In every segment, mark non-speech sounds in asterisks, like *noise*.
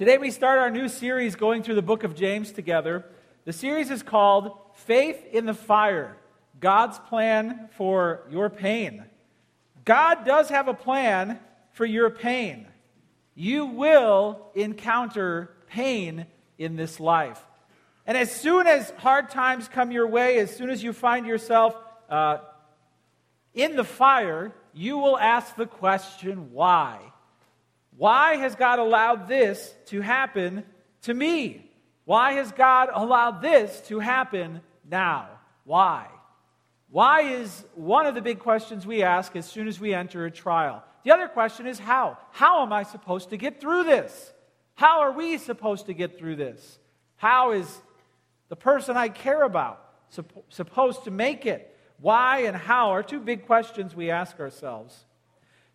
Today we start our new series going through the book of James together. The series is called Faith in the Fire God's Plan for Your Pain. God does have a plan for your pain. You will encounter pain in this life. And as soon as hard times come your way, as soon as you find yourself uh, in the fire, you will ask the question, why? Why has God allowed this to happen to me? Why has God allowed this to happen now? Why? Why is one of the big questions we ask as soon as we enter a trial. The other question is how? How am I supposed to get through this? How are we supposed to get through this? How is the person I care about supposed to make it? Why and how are two big questions we ask ourselves.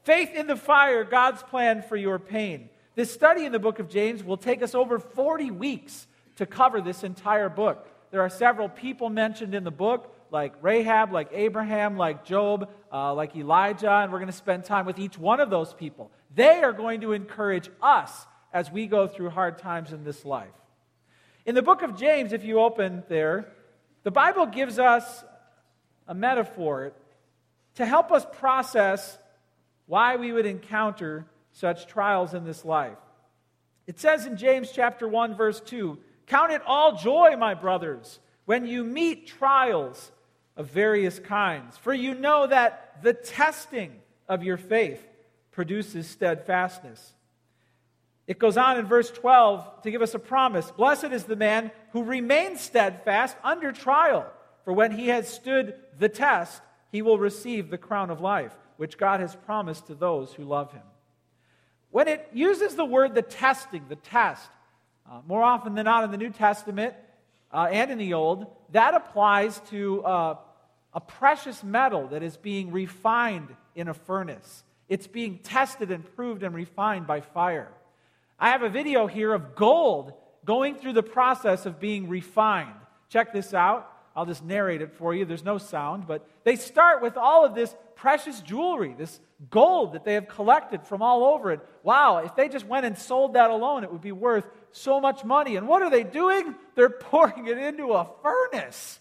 Faith in the fire, God's plan for your pain. This study in the book of James will take us over 40 weeks to cover this entire book. There are several people mentioned in the book, like Rahab, like Abraham, like Job, uh, like Elijah, and we're going to spend time with each one of those people. They are going to encourage us as we go through hard times in this life. In the book of James, if you open there, the Bible gives us a metaphor to help us process why we would encounter such trials in this life. It says in James chapter 1 verse 2, "Count it all joy, my brothers, when you meet trials of various kinds, for you know that the testing of your faith produces steadfastness." It goes on in verse 12 to give us a promise. Blessed is the man who remains steadfast under trial, for when he has stood the test, he will receive the crown of life which God has promised to those who love him. When it uses the word the testing, the test, uh, more often than not in the New Testament uh, and in the Old, that applies to uh, a precious metal that is being refined in a furnace. It's being tested and proved and refined by fire. I have a video here of gold going through the process of being refined. Check this out. I'll just narrate it for you. There's no sound, but they start with all of this precious jewelry, this gold that they have collected from all over it. Wow, if they just went and sold that alone, it would be worth so much money. And what are they doing? They're *laughs* pouring it into a furnace.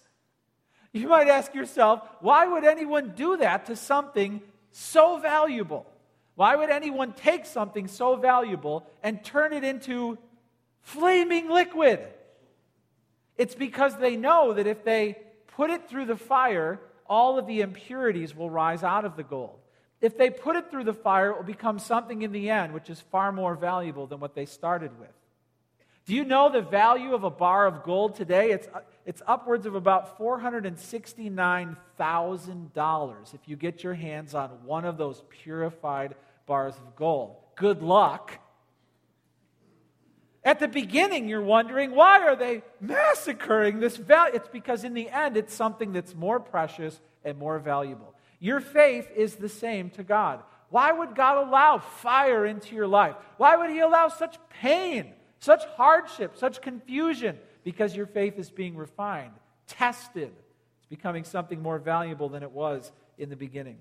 You might ask yourself, why would anyone do that to something so valuable? Why would anyone take something so valuable and turn it into flaming liquid? It's because they know that if they put it through the fire, all of the impurities will rise out of the gold. If they put it through the fire, it will become something in the end which is far more valuable than what they started with. Do you know the value of a bar of gold today? It's, it's upwards of about $469,000 if you get your hands on one of those purified bars of gold. Good luck. At the beginning, you're wondering, why are they massacring this value? It's because in the end, it's something that's more precious and more valuable. Your faith is the same to God. Why would God allow fire into your life? Why would He allow such pain, such hardship, such confusion? Because your faith is being refined, tested. It's becoming something more valuable than it was in the beginning.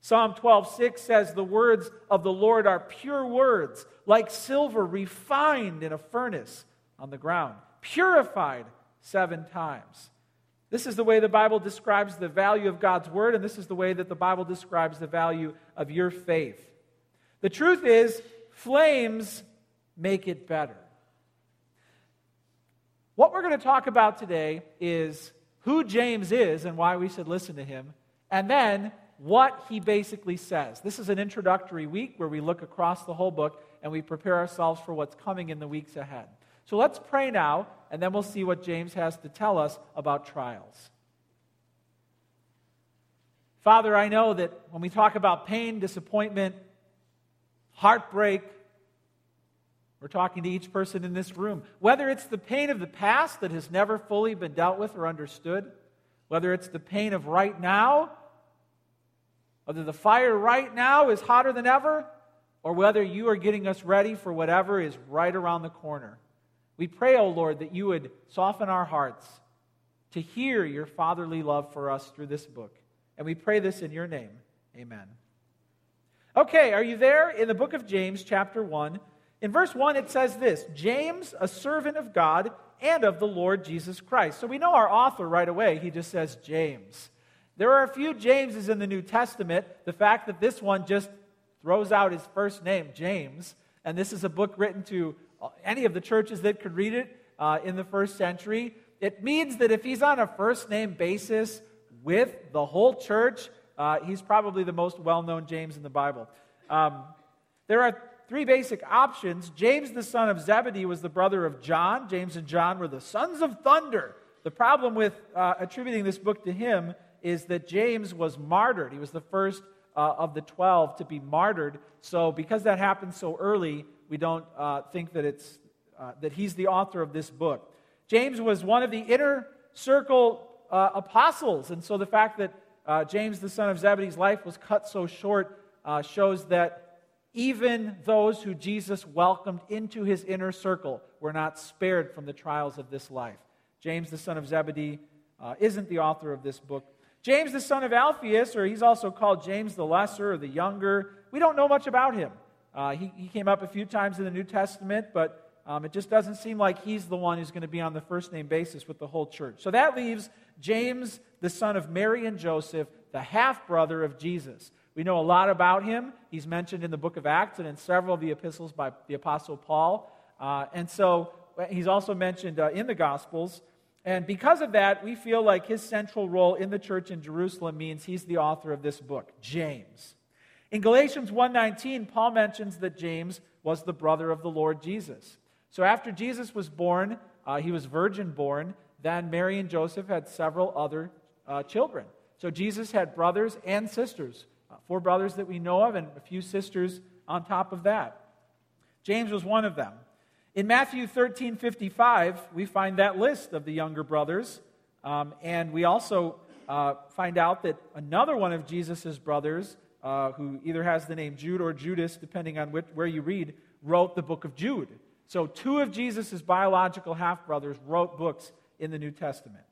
Psalm 12:6 says the words of the Lord are pure words, like silver refined in a furnace on the ground, purified 7 times. This is the way the Bible describes the value of God's word and this is the way that the Bible describes the value of your faith. The truth is flames make it better. What we're going to talk about today is who James is and why we should listen to him, and then what he basically says. This is an introductory week where we look across the whole book and we prepare ourselves for what's coming in the weeks ahead. So let's pray now, and then we'll see what James has to tell us about trials. Father, I know that when we talk about pain, disappointment, heartbreak, we're talking to each person in this room. Whether it's the pain of the past that has never fully been dealt with or understood, whether it's the pain of right now whether the fire right now is hotter than ever, or whether you are getting us ready for whatever is right around the corner. We pray, O oh Lord, that you would soften our hearts to hear your fatherly love for us through this book. And we pray this in your name. Amen. Okay, are you there? In the book of James, chapter 1, In verse 1, it says this James, a servant of God and of the Lord Jesus Christ. So we know our author right away. He just says James. There are a few Jameses in the New Testament. The fact that this one just throws out his first name, James, and this is a book written to any of the churches that could read it uh, in the first century, it means that if he's on a first name basis with the whole church, uh, he's probably the most well known James in the Bible. Um, there are three basic options. James, the son of Zebedee, was the brother of John. James and John were the sons of thunder. The problem with uh, attributing this book to him is that James was martyred. He was the first uh, of the 12 to be martyred. So, because that happened so early, we don't uh, think that, it's, uh, that he's the author of this book. James was one of the inner circle uh, apostles, and so the fact that uh, James, the son of Zebedee's life was cut so short uh, shows that even those who Jesus welcomed into his inner circle were not spared from the trials of this life. James, the son of Zebedee, isn't the author of this book. James, the son of Alphaeus, or he's also called James the Lesser or the Younger, we don't know much about him. Uh, he, he came up a few times in the New Testament, but um, it just doesn't seem like he's the one who's going to be on the first name basis with the whole church. So that leaves James, the son of Mary and Joseph, the half brother of Jesus. We know a lot about him. He's mentioned in the book of Acts and in several of the epistles by the Apostle Paul. Uh, and so uh, he's also mentioned uh, in the Gospels. And because of that, we feel like his central role in the church in Jerusalem means he's the author of this book, James. In Galatians 1:19, Paul mentions that James was the brother of the Lord Jesus. So after Jesus was born, uh, he was virgin born, then Mary and Joseph had several other uh, children. So Jesus had brothers and sisters, uh, four brothers that we know of, and a few sisters on top of that. James was one of them. In Matthew 13 55, we find that list of the younger brothers. Um, and we also uh, find out that another one of Jesus' brothers, uh, who either has the name Jude or Judas, depending on which, where you read, wrote the book of Jude. So, two of Jesus' biological half brothers wrote books in the New Testament.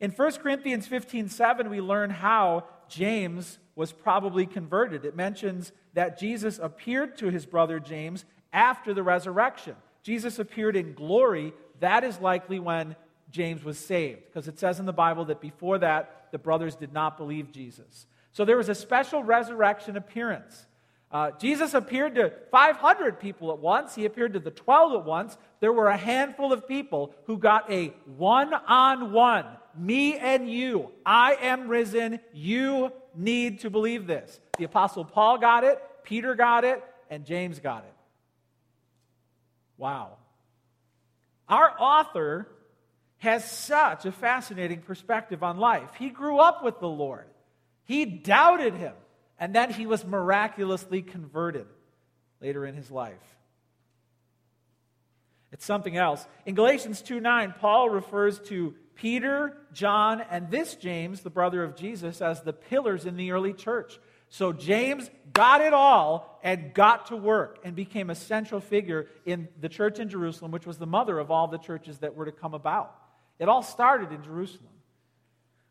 In 1 Corinthians 15 7, we learn how James was probably converted. It mentions that Jesus appeared to his brother James after the resurrection. Jesus appeared in glory. That is likely when James was saved, because it says in the Bible that before that, the brothers did not believe Jesus. So there was a special resurrection appearance. Uh, Jesus appeared to 500 people at once. He appeared to the 12 at once. There were a handful of people who got a one on one me and you. I am risen. You need to believe this. The Apostle Paul got it, Peter got it, and James got it. Wow. Our author has such a fascinating perspective on life. He grew up with the Lord, he doubted him and then he was miraculously converted later in his life. It's something else. In Galatians 2 9, Paul refers to Peter, John, and this James, the brother of Jesus, as the pillars in the early church. So James got it all and got to work and became a central figure in the church in Jerusalem, which was the mother of all the churches that were to come about. It all started in Jerusalem.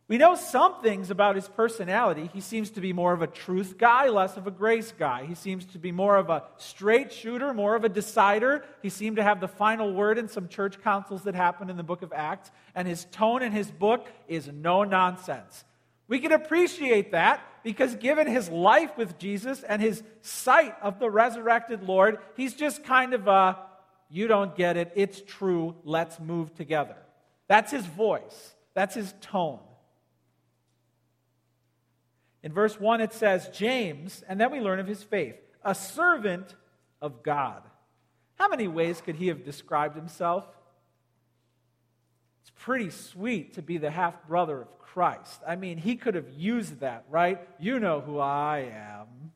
We know some things about his personality. He seems to be more of a truth guy, less of a grace guy. He seems to be more of a straight shooter, more of a decider. He seemed to have the final word in some church councils that happened in the book of Acts. And his tone in his book is no nonsense. We can appreciate that because, given his life with Jesus and his sight of the resurrected Lord, he's just kind of a, you don't get it, it's true, let's move together. That's his voice, that's his tone. In verse 1, it says, James, and then we learn of his faith, a servant of God. How many ways could he have described himself? It's pretty sweet to be the half brother of Christ. I mean, he could have used that, right? You know who I am.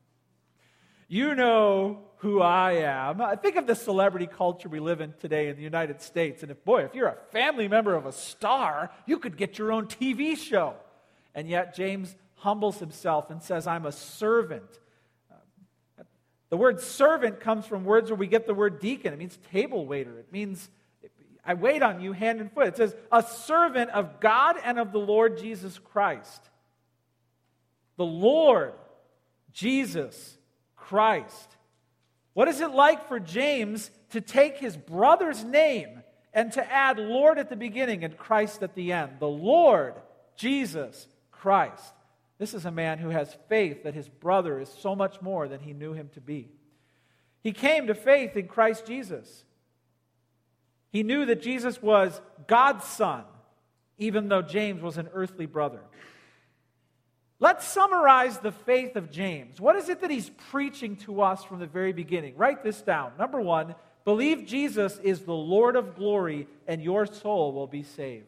You know who I am. I think of the celebrity culture we live in today in the United States. And if, boy, if you're a family member of a star, you could get your own TV show. And yet, James humbles himself and says, I'm a servant. Uh, the word servant comes from words where we get the word deacon. It means table waiter. It means I wait on you hand and foot. It says, a servant of God and of the Lord Jesus Christ. The Lord Jesus Christ. What is it like for James to take his brother's name and to add Lord at the beginning and Christ at the end. The Lord, Jesus Christ. This is a man who has faith that his brother is so much more than he knew him to be. He came to faith in Christ Jesus. He knew that Jesus was God's son, even though James was an earthly brother. Let's summarize the faith of James. What is it that he's preaching to us from the very beginning? Write this down. Number one, believe Jesus is the Lord of glory and your soul will be saved.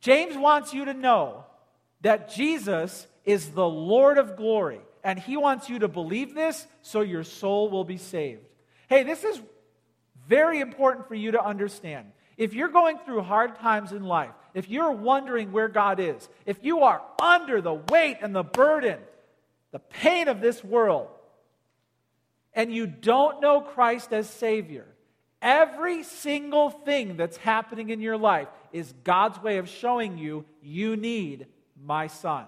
James wants you to know that Jesus is the Lord of glory, and he wants you to believe this so your soul will be saved. Hey, this is very important for you to understand. If you're going through hard times in life, if you're wondering where God is, if you are under the weight and the burden, the pain of this world, and you don't know Christ as Savior, every single thing that's happening in your life is God's way of showing you you need my Son.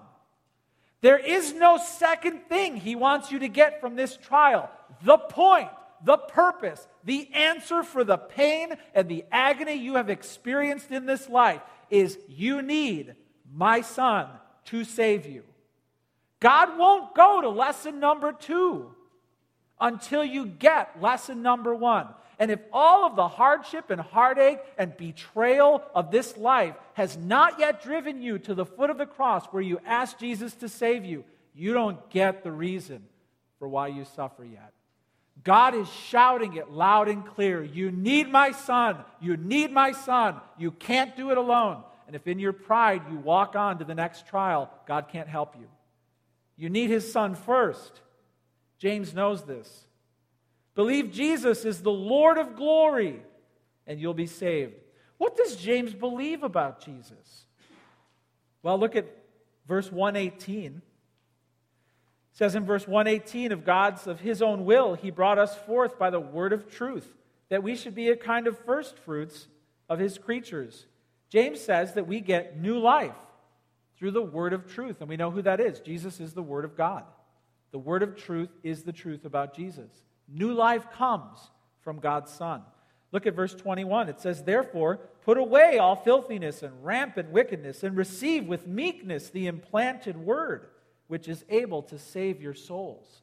There is no second thing He wants you to get from this trial. The point the purpose, the answer for the pain and the agony you have experienced in this life is you need my son to save you. God won't go to lesson number two until you get lesson number one. And if all of the hardship and heartache and betrayal of this life has not yet driven you to the foot of the cross where you ask Jesus to save you, you don't get the reason for why you suffer yet. God is shouting it loud and clear. You need my son. You need my son. You can't do it alone. And if in your pride you walk on to the next trial, God can't help you. You need his son first. James knows this. Believe Jesus is the Lord of glory, and you'll be saved. What does James believe about Jesus? Well, look at verse 118 says in verse 118 of God's of his own will he brought us forth by the word of truth that we should be a kind of first fruits of his creatures. James says that we get new life through the word of truth and we know who that is. Jesus is the word of God. The word of truth is the truth about Jesus. New life comes from God's son. Look at verse 21. It says, Therefore, put away all filthiness and rampant wickedness, and receive with meekness the implanted word which is able to save your souls.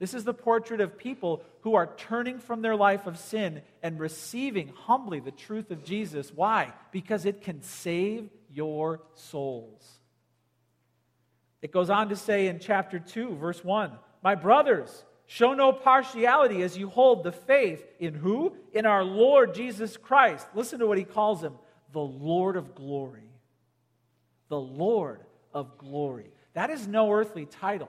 This is the portrait of people who are turning from their life of sin and receiving humbly the truth of Jesus. Why? Because it can save your souls. It goes on to say in chapter 2, verse 1 My brothers, show no partiality as you hold the faith in who? In our Lord Jesus Christ. Listen to what he calls him the Lord of glory. The Lord of glory. That is no earthly title.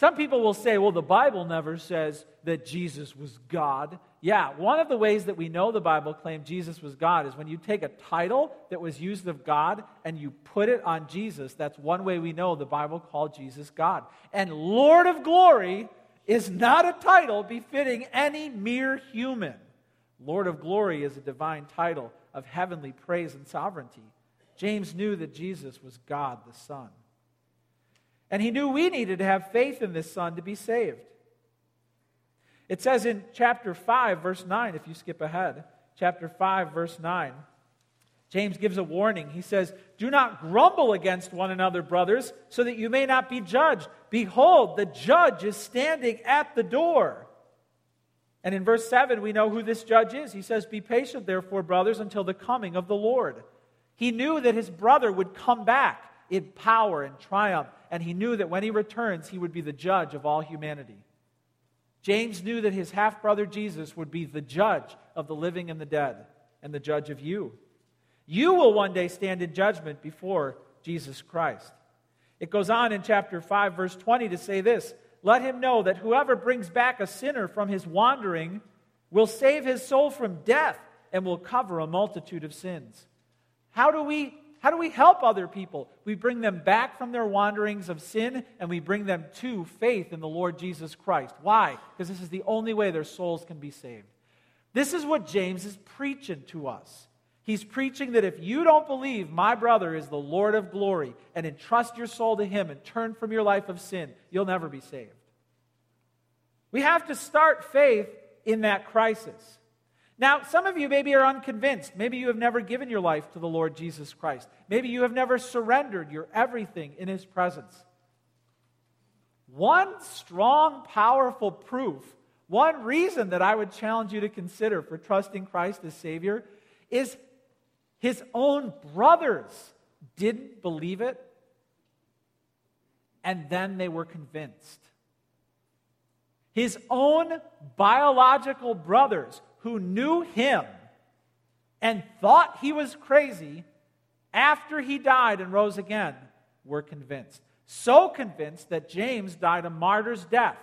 Some people will say, well, the Bible never says that Jesus was God. Yeah, one of the ways that we know the Bible claimed Jesus was God is when you take a title that was used of God and you put it on Jesus. That's one way we know the Bible called Jesus God. And Lord of glory is not a title befitting any mere human. Lord of glory is a divine title of heavenly praise and sovereignty. James knew that Jesus was God the Son. And he knew we needed to have faith in this Son to be saved. It says in chapter 5, verse 9, if you skip ahead, chapter 5, verse 9, James gives a warning. He says, Do not grumble against one another, brothers, so that you may not be judged. Behold, the judge is standing at the door. And in verse 7, we know who this judge is. He says, Be patient, therefore, brothers, until the coming of the Lord. He knew that his brother would come back in power and triumph, and he knew that when he returns, he would be the judge of all humanity. James knew that his half brother Jesus would be the judge of the living and the dead, and the judge of you. You will one day stand in judgment before Jesus Christ. It goes on in chapter 5, verse 20 to say this Let him know that whoever brings back a sinner from his wandering will save his soul from death and will cover a multitude of sins. How do we how do we help other people? We bring them back from their wanderings of sin and we bring them to faith in the Lord Jesus Christ. Why? Because this is the only way their souls can be saved. This is what James is preaching to us. He's preaching that if you don't believe my brother is the Lord of glory and entrust your soul to him and turn from your life of sin, you'll never be saved. We have to start faith in that crisis. Now, some of you maybe are unconvinced. Maybe you have never given your life to the Lord Jesus Christ. Maybe you have never surrendered your everything in His presence. One strong, powerful proof, one reason that I would challenge you to consider for trusting Christ as Savior is His own brothers didn't believe it, and then they were convinced. His own biological brothers who knew him and thought he was crazy after he died and rose again were convinced. So convinced that James died a martyr's death.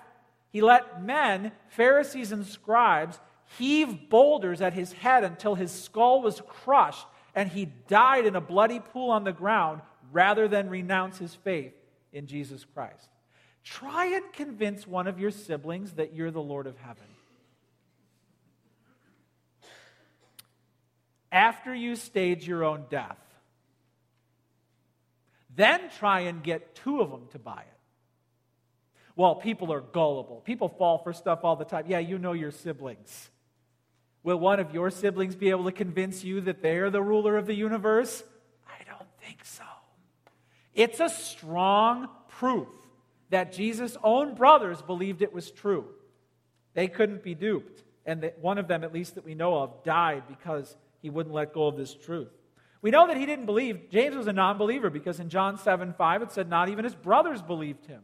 He let men, Pharisees and scribes, heave boulders at his head until his skull was crushed and he died in a bloody pool on the ground rather than renounce his faith in Jesus Christ. Try and convince one of your siblings that you're the Lord of heaven. After you stage your own death, then try and get two of them to buy it. Well, people are gullible. People fall for stuff all the time. Yeah, you know your siblings. Will one of your siblings be able to convince you that they're the ruler of the universe? I don't think so. It's a strong proof that Jesus' own brothers believed it was true. They couldn't be duped. And one of them, at least that we know of, died because he wouldn't let go of this truth. We know that he didn't believe. James was a non believer because in John 7 5 it said, Not even his brothers believed him.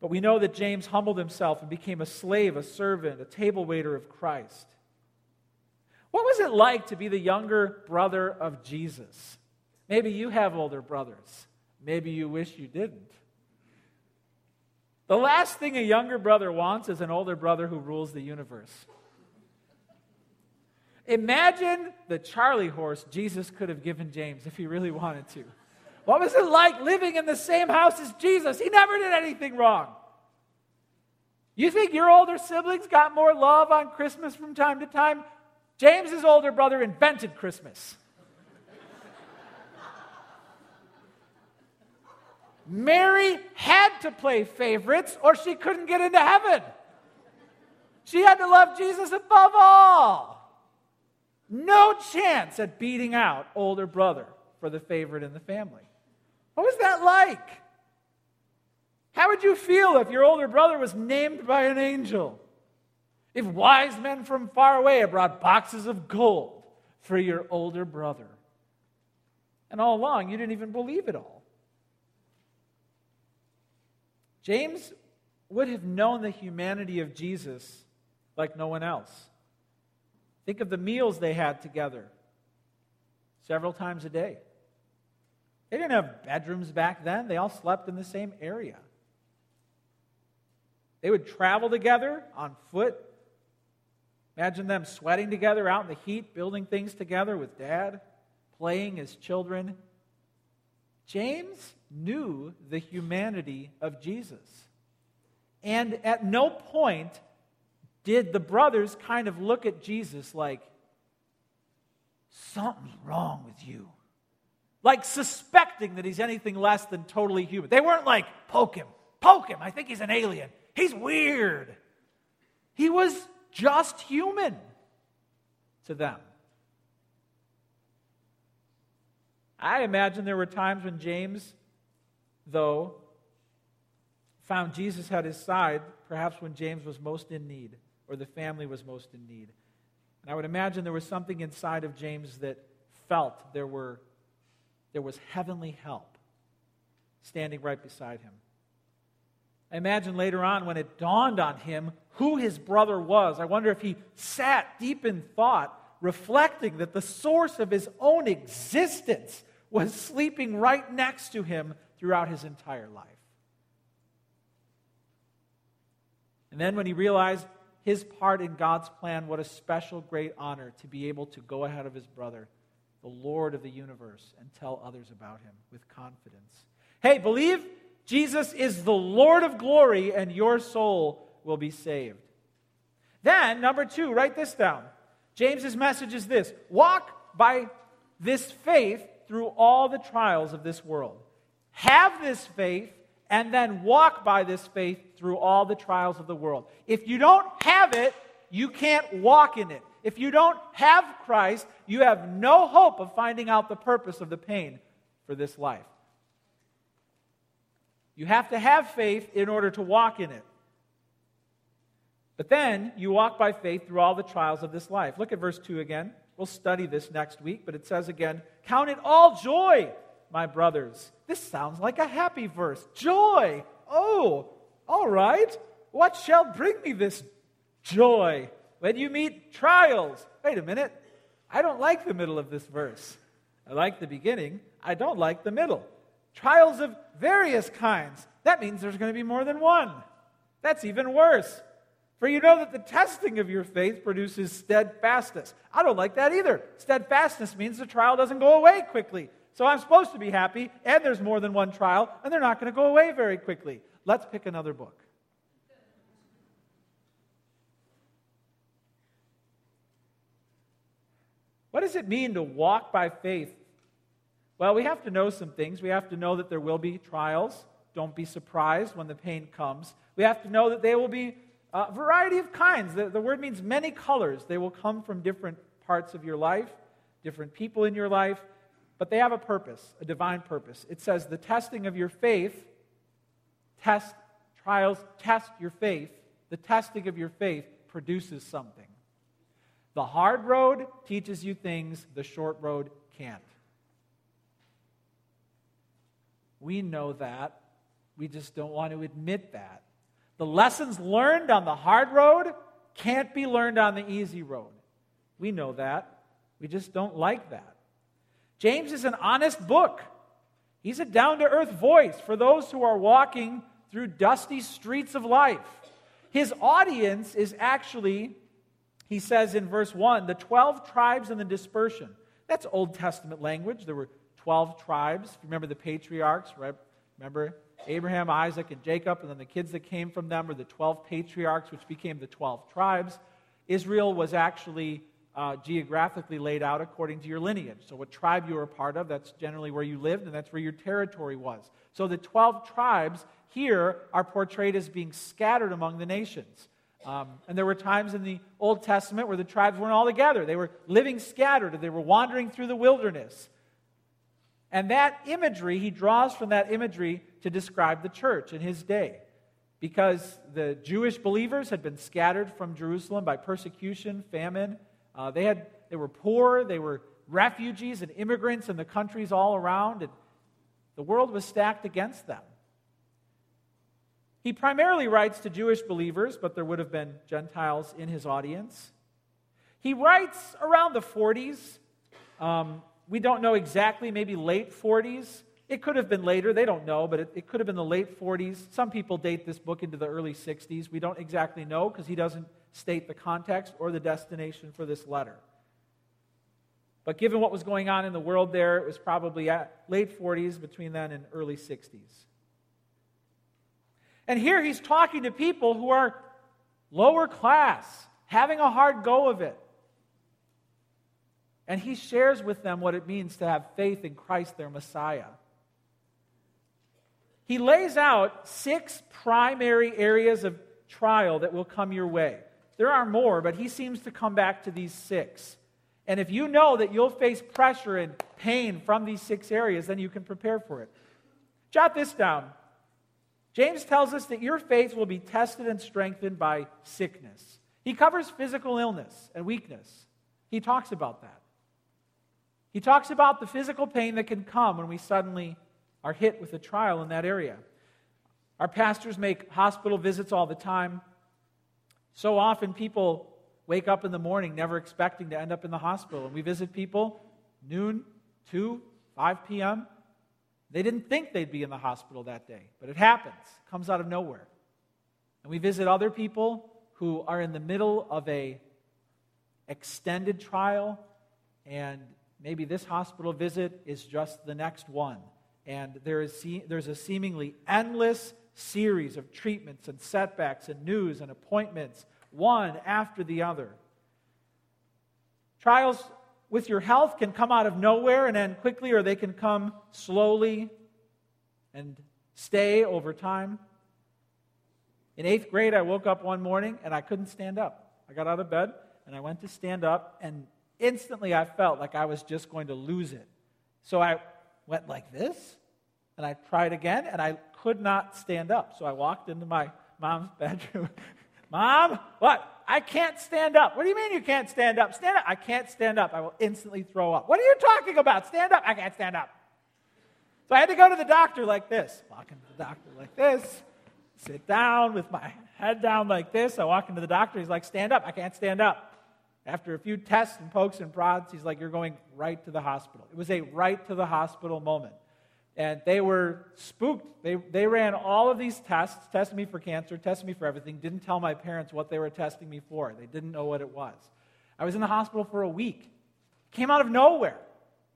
But we know that James humbled himself and became a slave, a servant, a table waiter of Christ. What was it like to be the younger brother of Jesus? Maybe you have older brothers. Maybe you wish you didn't. The last thing a younger brother wants is an older brother who rules the universe. Imagine the Charlie horse Jesus could have given James if he really wanted to. What was it like living in the same house as Jesus? He never did anything wrong. You think your older siblings got more love on Christmas from time to time? James's older brother invented Christmas. Mary had to play favorites or she couldn't get into heaven. She had to love Jesus above all. No chance at beating out older brother for the favorite in the family. What was that like? How would you feel if your older brother was named by an angel? If wise men from far away had brought boxes of gold for your older brother? And all along, you didn't even believe it all. James would have known the humanity of Jesus like no one else. Think of the meals they had together several times a day. They didn't have bedrooms back then, they all slept in the same area. They would travel together on foot. Imagine them sweating together out in the heat, building things together with dad, playing as children. James knew the humanity of Jesus. And at no point did the brothers kind of look at Jesus like, something's wrong with you. Like suspecting that he's anything less than totally human. They weren't like, poke him, poke him. I think he's an alien. He's weird. He was just human to them. I imagine there were times when James, though, found Jesus at his side, perhaps when James was most in need or the family was most in need. And I would imagine there was something inside of James that felt there, were, there was heavenly help standing right beside him. I imagine later on when it dawned on him who his brother was, I wonder if he sat deep in thought, reflecting that the source of his own existence was sleeping right next to him throughout his entire life. And then when he realized his part in God's plan, what a special, great honor to be able to go ahead of his brother, the Lord of the universe, and tell others about him with confidence. Hey, believe Jesus is the Lord of glory, and your soul will be saved. Then, number two, write this down. James's message is this walk by this faith through all the trials of this world. Have this faith and then walk by this faith through all the trials of the world. If you don't have it, you can't walk in it. If you don't have Christ, you have no hope of finding out the purpose of the pain for this life. You have to have faith in order to walk in it. But then you walk by faith through all the trials of this life. Look at verse 2 again. We'll study this next week, but it says again, Count it all joy, my brothers. This sounds like a happy verse. Joy. Oh, all right. What shall bring me this joy? When you meet trials. Wait a minute. I don't like the middle of this verse. I like the beginning. I don't like the middle. Trials of various kinds. That means there's going to be more than one. That's even worse. For you know that the testing of your faith produces steadfastness. I don't like that either. Steadfastness means the trial doesn't go away quickly. So I'm supposed to be happy, and there's more than one trial, and they're not going to go away very quickly. Let's pick another book. What does it mean to walk by faith? Well, we have to know some things. We have to know that there will be trials. Don't be surprised when the pain comes. We have to know that they will be a variety of kinds. The, the word means many colors. They will come from different parts of your life, different people in your life, but they have a purpose, a divine purpose. It says the testing of your faith, test, trials, test your faith. The testing of your faith produces something. The hard road teaches you things the short road can't. We know that. We just don't want to admit that. The lessons learned on the hard road can't be learned on the easy road. We know that. We just don't like that. James is an honest book. He's a down to earth voice for those who are walking through dusty streets of life. His audience is actually he says in verse 1 the 12 tribes and the dispersion. That's Old Testament language. There were 12 tribes. If you remember the patriarchs, right? Remember Abraham, Isaac, and Jacob, and then the kids that came from them were the 12 patriarchs, which became the 12 tribes. Israel was actually uh, geographically laid out according to your lineage. So, what tribe you were a part of, that's generally where you lived, and that's where your territory was. So, the 12 tribes here are portrayed as being scattered among the nations. Um, and there were times in the Old Testament where the tribes weren't all together. They were living scattered, they were wandering through the wilderness. And that imagery, he draws from that imagery to describe the church in his day. Because the Jewish believers had been scattered from Jerusalem by persecution, famine. Uh, they, had, they were poor, they were refugees and immigrants in the countries all around, and the world was stacked against them. He primarily writes to Jewish believers, but there would have been Gentiles in his audience. He writes around the 40s. Um, we don't know exactly, maybe late 40s. It could have been later, they don't know, but it, it could have been the late 40s. Some people date this book into the early 60s. We don't exactly know because he doesn't state the context or the destination for this letter. But given what was going on in the world there, it was probably at late 40s, between then and early 60s. And here he's talking to people who are lower class, having a hard go of it. And he shares with them what it means to have faith in Christ, their Messiah. He lays out six primary areas of trial that will come your way. There are more, but he seems to come back to these six. And if you know that you'll face pressure and pain from these six areas, then you can prepare for it. Jot this down. James tells us that your faith will be tested and strengthened by sickness. He covers physical illness and weakness. He talks about that. He talks about the physical pain that can come when we suddenly are hit with a trial in that area. Our pastors make hospital visits all the time. So often people wake up in the morning never expecting to end up in the hospital. And we visit people noon, 2, 5 p.m. They didn't think they'd be in the hospital that day, but it happens, it comes out of nowhere. And we visit other people who are in the middle of a extended trial and maybe this hospital visit is just the next one and there is there's a seemingly endless series of treatments and setbacks and news and appointments one after the other trials with your health can come out of nowhere and end quickly, or they can come slowly and stay over time. In eighth grade, I woke up one morning and I couldn't stand up. I got out of bed and I went to stand up, and instantly I felt like I was just going to lose it. So I went like this, and I tried again, and I could not stand up. So I walked into my mom's *laughs* bedroom. Mom, what? I can't stand up. What do you mean you can't stand up? Stand up. I can't stand up. I will instantly throw up. What are you talking about? Stand up. I can't stand up. So I had to go to the doctor like this. Walk into the doctor like this. Sit down with my head down like this. I walk into the doctor. He's like, stand up. I can't stand up. After a few tests and pokes and prods, he's like, you're going right to the hospital. It was a right to the hospital moment. And they were spooked. They, they ran all of these tests, tested me for cancer, tested me for everything, didn't tell my parents what they were testing me for. They didn't know what it was. I was in the hospital for a week. Came out of nowhere.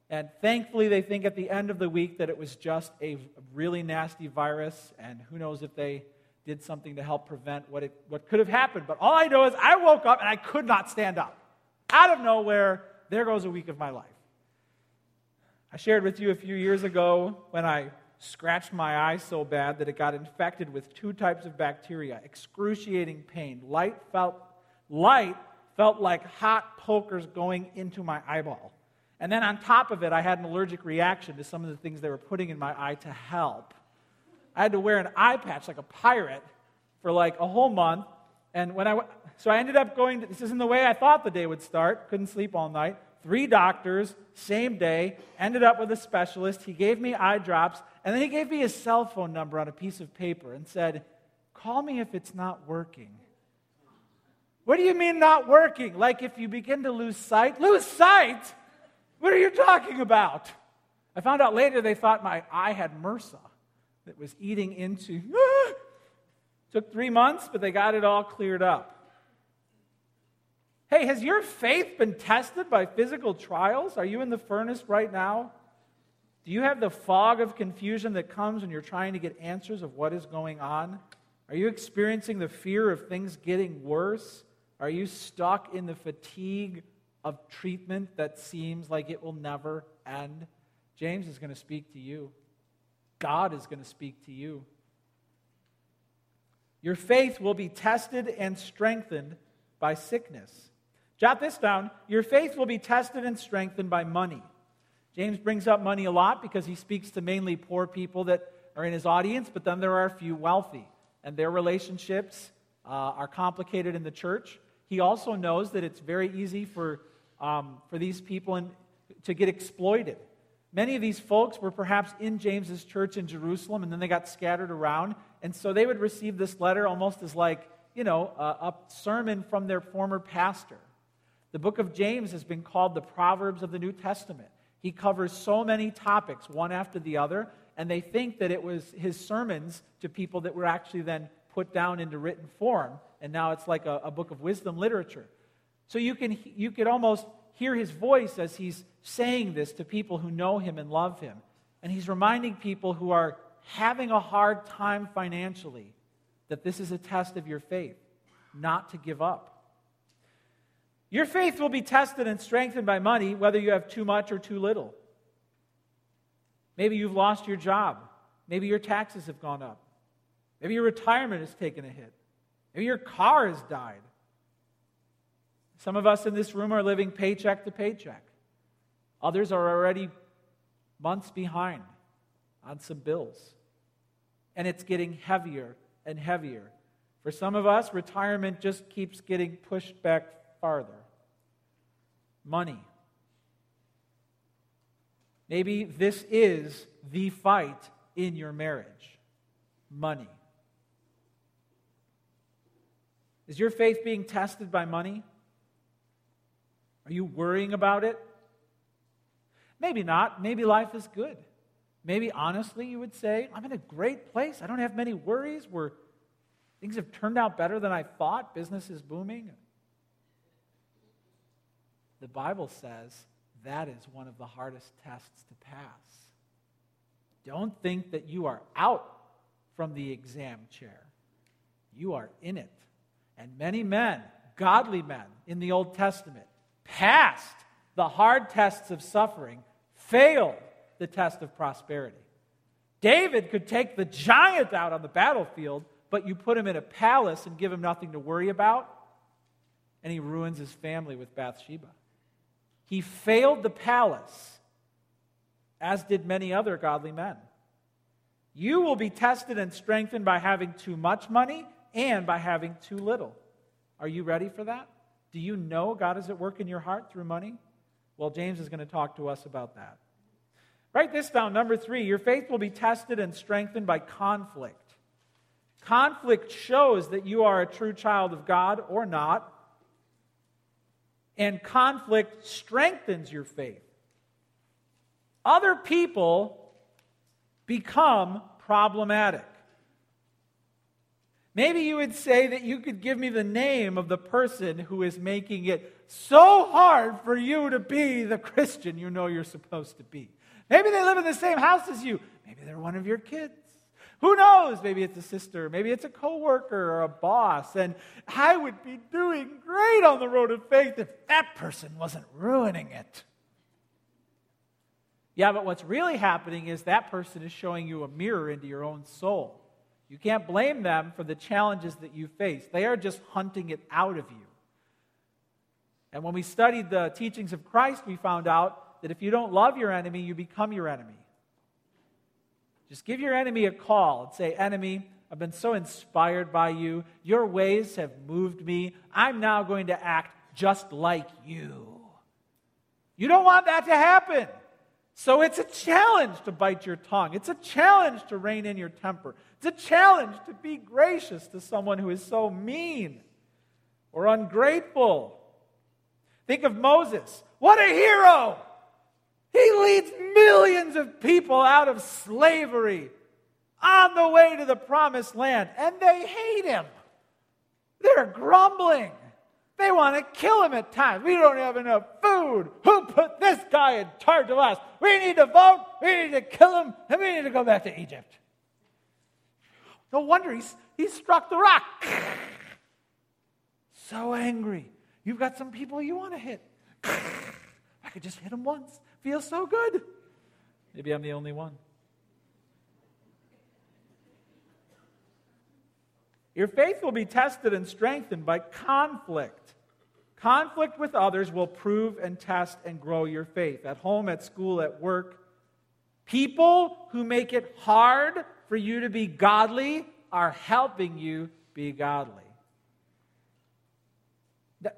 And thankfully, they think at the end of the week that it was just a really nasty virus, and who knows if they did something to help prevent what, it, what could have happened. But all I know is I woke up and I could not stand up. Out of nowhere, there goes a week of my life. I shared with you a few years ago when I scratched my eye so bad that it got infected with two types of bacteria, excruciating pain. Light felt light felt like hot pokers going into my eyeball. And then on top of it, I had an allergic reaction to some of the things they were putting in my eye to help. I had to wear an eye patch like a pirate for like a whole month. And when I so I ended up going to, this isn't the way I thought the day would start. Couldn't sleep all night three doctors, same day, ended up with a specialist. He gave me eye drops, and then he gave me his cell phone number on a piece of paper and said, Call me if it's not working. What do you mean not working? Like if you begin to lose sight? Lose sight? What are you talking about? I found out later they thought my eye had MRSA that was eating into. *laughs* Took three months, but they got it all cleared up. Hey, has your faith been tested by physical trials? Are you in the furnace right now? Do you have the fog of confusion that comes when you're trying to get answers of what is going on? Are you experiencing the fear of things getting worse? Are you stuck in the fatigue of treatment that seems like it will never end? James is going to speak to you. God is going to speak to you. Your faith will be tested and strengthened by sickness. Jot this down. Your faith will be tested and strengthened by money. James brings up money a lot because he speaks to mainly poor people that are in his audience, but then there are a few wealthy, and their relationships uh, are complicated in the church. He also knows that it's very easy for, um, for these people in, to get exploited. Many of these folks were perhaps in James's church in Jerusalem, and then they got scattered around, and so they would receive this letter almost as like, you know, a, a sermon from their former pastor. The book of James has been called the Proverbs of the New Testament. He covers so many topics, one after the other, and they think that it was his sermons to people that were actually then put down into written form, and now it's like a, a book of wisdom literature. So you can you could almost hear his voice as he's saying this to people who know him and love him. And he's reminding people who are having a hard time financially that this is a test of your faith, not to give up. Your faith will be tested and strengthened by money, whether you have too much or too little. Maybe you've lost your job. Maybe your taxes have gone up. Maybe your retirement has taken a hit. Maybe your car has died. Some of us in this room are living paycheck to paycheck. Others are already months behind on some bills. And it's getting heavier and heavier. For some of us, retirement just keeps getting pushed back farther money. Maybe this is the fight in your marriage money. Is your faith being tested by money? Are you worrying about it? Maybe not. Maybe life is good. Maybe honestly, you would say, I'm in a great place. I don't have many worries. Where things have turned out better than I thought. Business is booming the Bible says that is one of the hardest tests to pass. Don't think that you are out from the exam chair, you are in it. And many men, godly men in the Old Testament, passed the hard tests of suffering, failed the test of prosperity. David could take the giant out on the battlefield, but you put him in a palace and give him nothing to worry about, and he ruins his family with Bathsheba. He failed the palace, as did many other godly men. You will be tested and strengthened by having too much money and by having too little. Are you ready for that? Do you know God is at work in your heart through money? Well, James is going to talk to us about that. Write this down. Number three, your faith will be tested and strengthened by conflict. Conflict shows that you are a true child of God or not, and conflict strengthens your faith. Other people become problematic. Maybe you would say that you could give me the name of the person who is making it so hard for you to be the Christian you know you're supposed to be. Maybe they live in the same house as you. Maybe they're one of your kids. Who knows? Maybe it's a sister. Maybe it's a coworker or a boss. And I would be doing great on the road of faith if that person wasn't ruining it. Yeah, but what's really happening is that person is showing you a mirror into your own soul. You can't blame them for the challenges that you face. They are just hunting it out of you. And when we studied the teachings of Christ, we found out that if you don't love your enemy, you become your enemy. Just give your enemy a call and say, Enemy, I've been so inspired by you. Your ways have moved me. I'm now going to act just like you. You don't want that to happen. So it's a challenge to bite your tongue. It's a challenge to rein in your temper. It's a challenge to be gracious to someone who is so mean or ungrateful. Think of Moses. What a hero! He leads millions of people out of slavery on the way to the promised land, and they hate him. They're grumbling. They want to kill him at times. We don't have enough food. Who put this guy in charge of us? We need to vote. We need to kill him, and we need to go back to Egypt. No wonder he's, he struck the rock. so angry. You've got some people you want to hit. I could just hit him once. Feels so good. Maybe I'm the only one. Your faith will be tested and strengthened by conflict. Conflict with others will prove and test and grow your faith at home, at school, at work. People who make it hard for you to be godly are helping you be godly.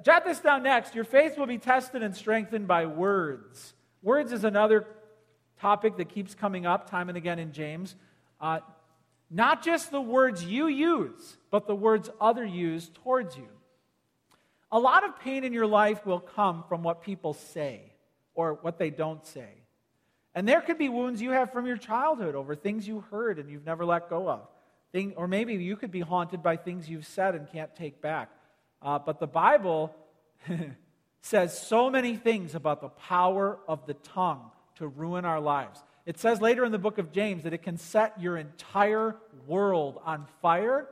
Jot this down next. Your faith will be tested and strengthened by words. Words is another topic that keeps coming up time and again in James. Uh, not just the words you use, but the words other use towards you. A lot of pain in your life will come from what people say or what they don't say. And there could be wounds you have from your childhood over things you heard and you've never let go of. Thing, or maybe you could be haunted by things you've said and can't take back. Uh, but the Bible *laughs* says so many things about the power of the tongue to ruin our lives. It says later in the book of James that it can set your entire world on fire,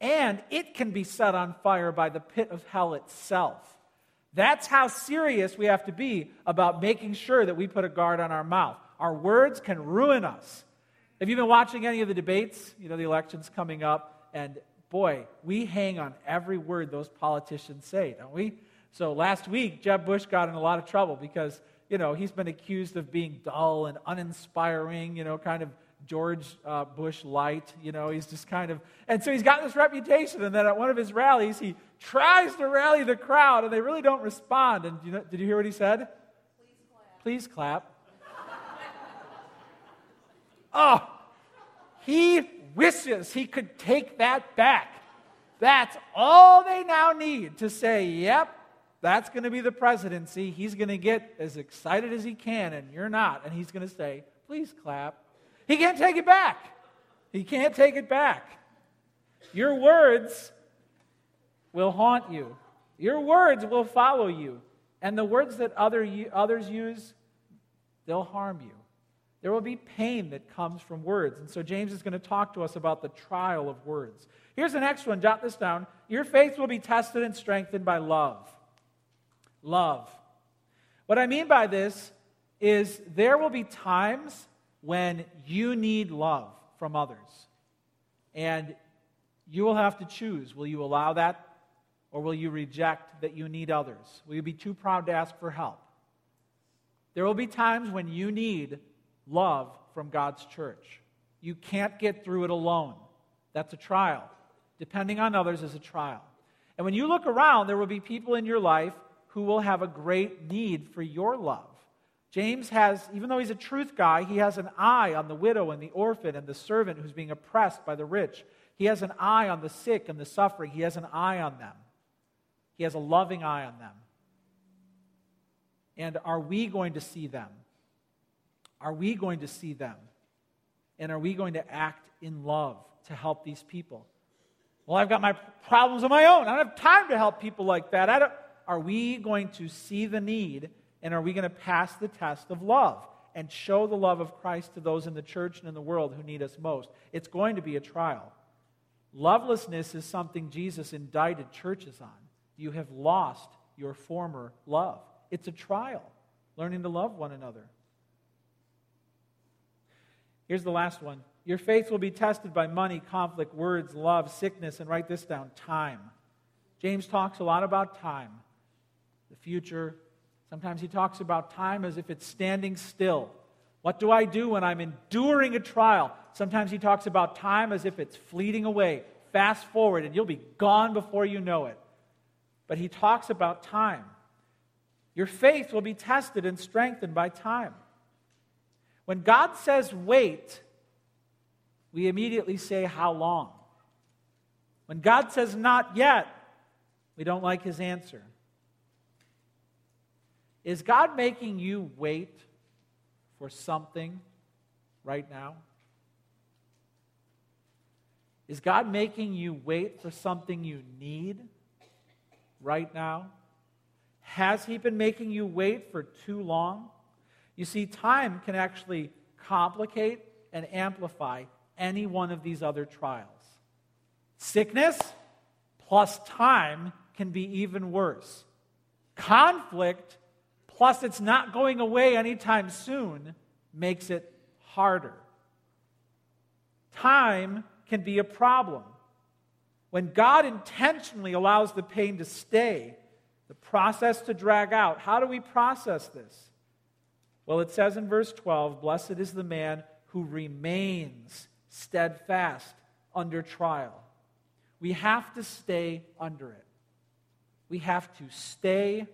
and it can be set on fire by the pit of hell itself. That's how serious we have to be about making sure that we put a guard on our mouth. Our words can ruin us. Have you been watching any of the debates? You know, the election's coming up, and boy, we hang on every word those politicians say, don't we? So last week, Jeb Bush got in a lot of trouble because, you know, he's been accused of being dull and uninspiring, you know, kind of George uh, Bush light. You know, he's just kind of, and so he's got this reputation. And then at one of his rallies, he tries to rally the crowd, and they really don't respond. And you know, did you hear what he said? Please clap. Please clap. oh, he wishes he could take that back. That's all they now need to say, yep, that's going to be the presidency. He's going to get as excited as he can, and you're not. And he's going to say, please clap. He can't take it back. He can't take it back. Your words will haunt you, your words will follow you. And the words that other, others use, they'll harm you. There will be pain that comes from words. And so James is going to talk to us about the trial of words. Here's the next one. Jot this down. Your faith will be tested and strengthened by love love. What I mean by this is there will be times when you need love from others. And you will have to choose will you allow that or will you reject that you need others? Will you be too proud to ask for help? There will be times when you need love from God's church. You can't get through it alone. That's a trial. Depending on others is a trial. And when you look around, there will be people in your life who will have a great need for your love. James has, even though he's a truth guy, he has an eye on the widow and the orphan and the servant who's being oppressed by the rich. He has an eye on the sick and the suffering. He has an eye on them. He has a loving eye on them. And are we going to see them? Are we going to see them? And are we going to act in love to help these people? Well, I've got my problems of my own. I don't have time to help people like that. Are we going to see the need and are we going to pass the test of love and show the love of Christ to those in the church and in the world who need us most? It's going to be a trial. Lovelessness is something Jesus indicted churches on. You have lost your former love. It's a trial, learning to love one another. Here's the last one. Your faith will be tested by money, conflict, words, love, sickness, and write this down time. James talks a lot about time, the future. Sometimes he talks about time as if it's standing still. What do I do when I'm enduring a trial? Sometimes he talks about time as if it's fleeting away. Fast forward, and you'll be gone before you know it. But he talks about time. Your faith will be tested and strengthened by time. When God says wait, we immediately say how long. When God says not yet, we don't like his answer. Is God making you wait for something right now? Is God making you wait for something you need right now? Has He been making you wait for too long? You see, time can actually complicate and amplify any one of these other trials. Sickness plus time can be even worse. Conflict plus it's not going away anytime soon makes it harder. Time can be a problem. When God intentionally allows the pain to stay, the process to drag out, how do we process this? Well, it says in verse 12, Blessed is the man who remains steadfast under trial. We have to stay under it. We have to stay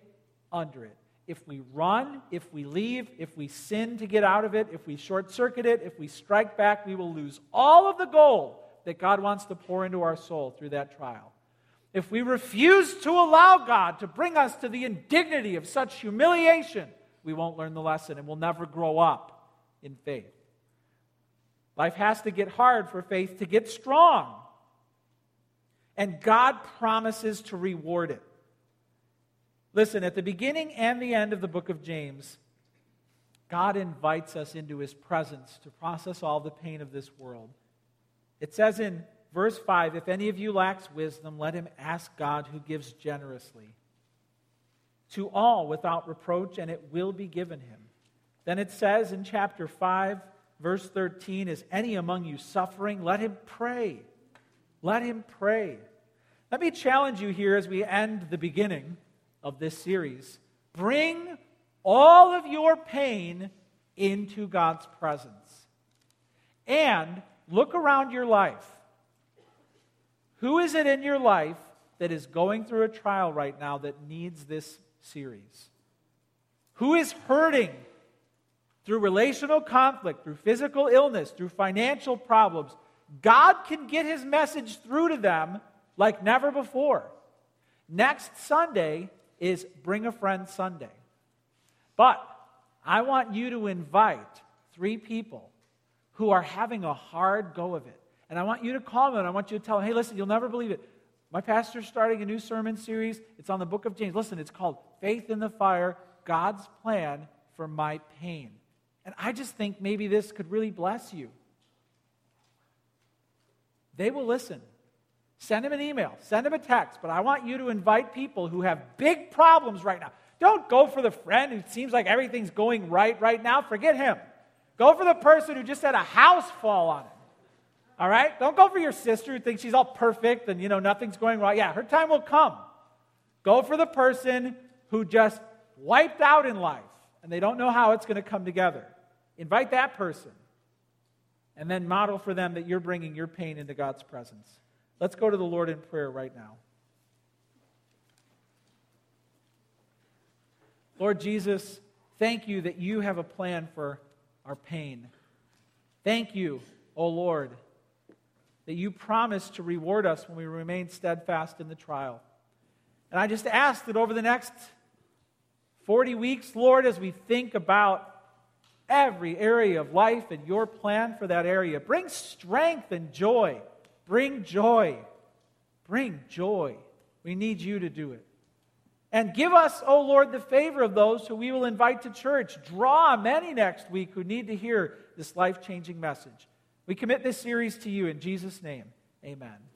under it. If we run, if we leave, if we sin to get out of it, if we short circuit it, if we strike back, we will lose all of the gold that God wants to pour into our soul through that trial. If we refuse to allow God to bring us to the indignity of such humiliation, we won't learn the lesson and we'll never grow up in faith. Life has to get hard for faith to get strong. And God promises to reward it. Listen, at the beginning and the end of the book of James, God invites us into his presence to process all the pain of this world. It says in verse 5 If any of you lacks wisdom, let him ask God who gives generously to all without reproach, and it will be given him. Then it says in chapter 5, verse 13 Is any among you suffering? Let him pray. Let him pray. Let me challenge you here as we end the beginning of this series. Bring all of your pain into God's presence. And look around your life. Who is it in your life that is going through a trial right now that needs this series? Who is hurting through relational conflict, through physical illness, through financial problems? God can get his message through to them like never before. Next Sunday, is Bring a Friend Sunday. But I want you to invite three people who are having a hard go of it. And I want you to call them and I want you to tell them, hey, listen, you'll never believe it. My pastor's starting a new sermon series. It's on the book of James. Listen, it's called Faith in the Fire God's Plan for My Pain. And I just think maybe this could really bless you. They will listen. Send him an email, send him a text, but I want you to invite people who have big problems right now. Don't go for the friend who seems like everything's going right right now. Forget him. Go for the person who just had a house fall on him. All right? Don't go for your sister who thinks she's all perfect and, you know, nothing's going wrong. Yeah, her time will come. Go for the person who just wiped out in life and they don't know how it's going to come together. Invite that person. And then model for them that you're bringing your pain into God's presence. Let's go to the Lord in prayer right now. Lord Jesus, thank you that you have a plan for our pain. Thank you, O Lord, that you promise to reward us when we remain steadfast in the trial. And I just ask that over the next 40 weeks, Lord, as we think about every area of life and your plan for that area, bring strength and joy. Bring joy. Bring joy. We need you to do it. And give us, O oh Lord, the favor of those who we will invite to church. Draw many next week who need to hear this life changing message. We commit this series to you in Jesus' name. Amen.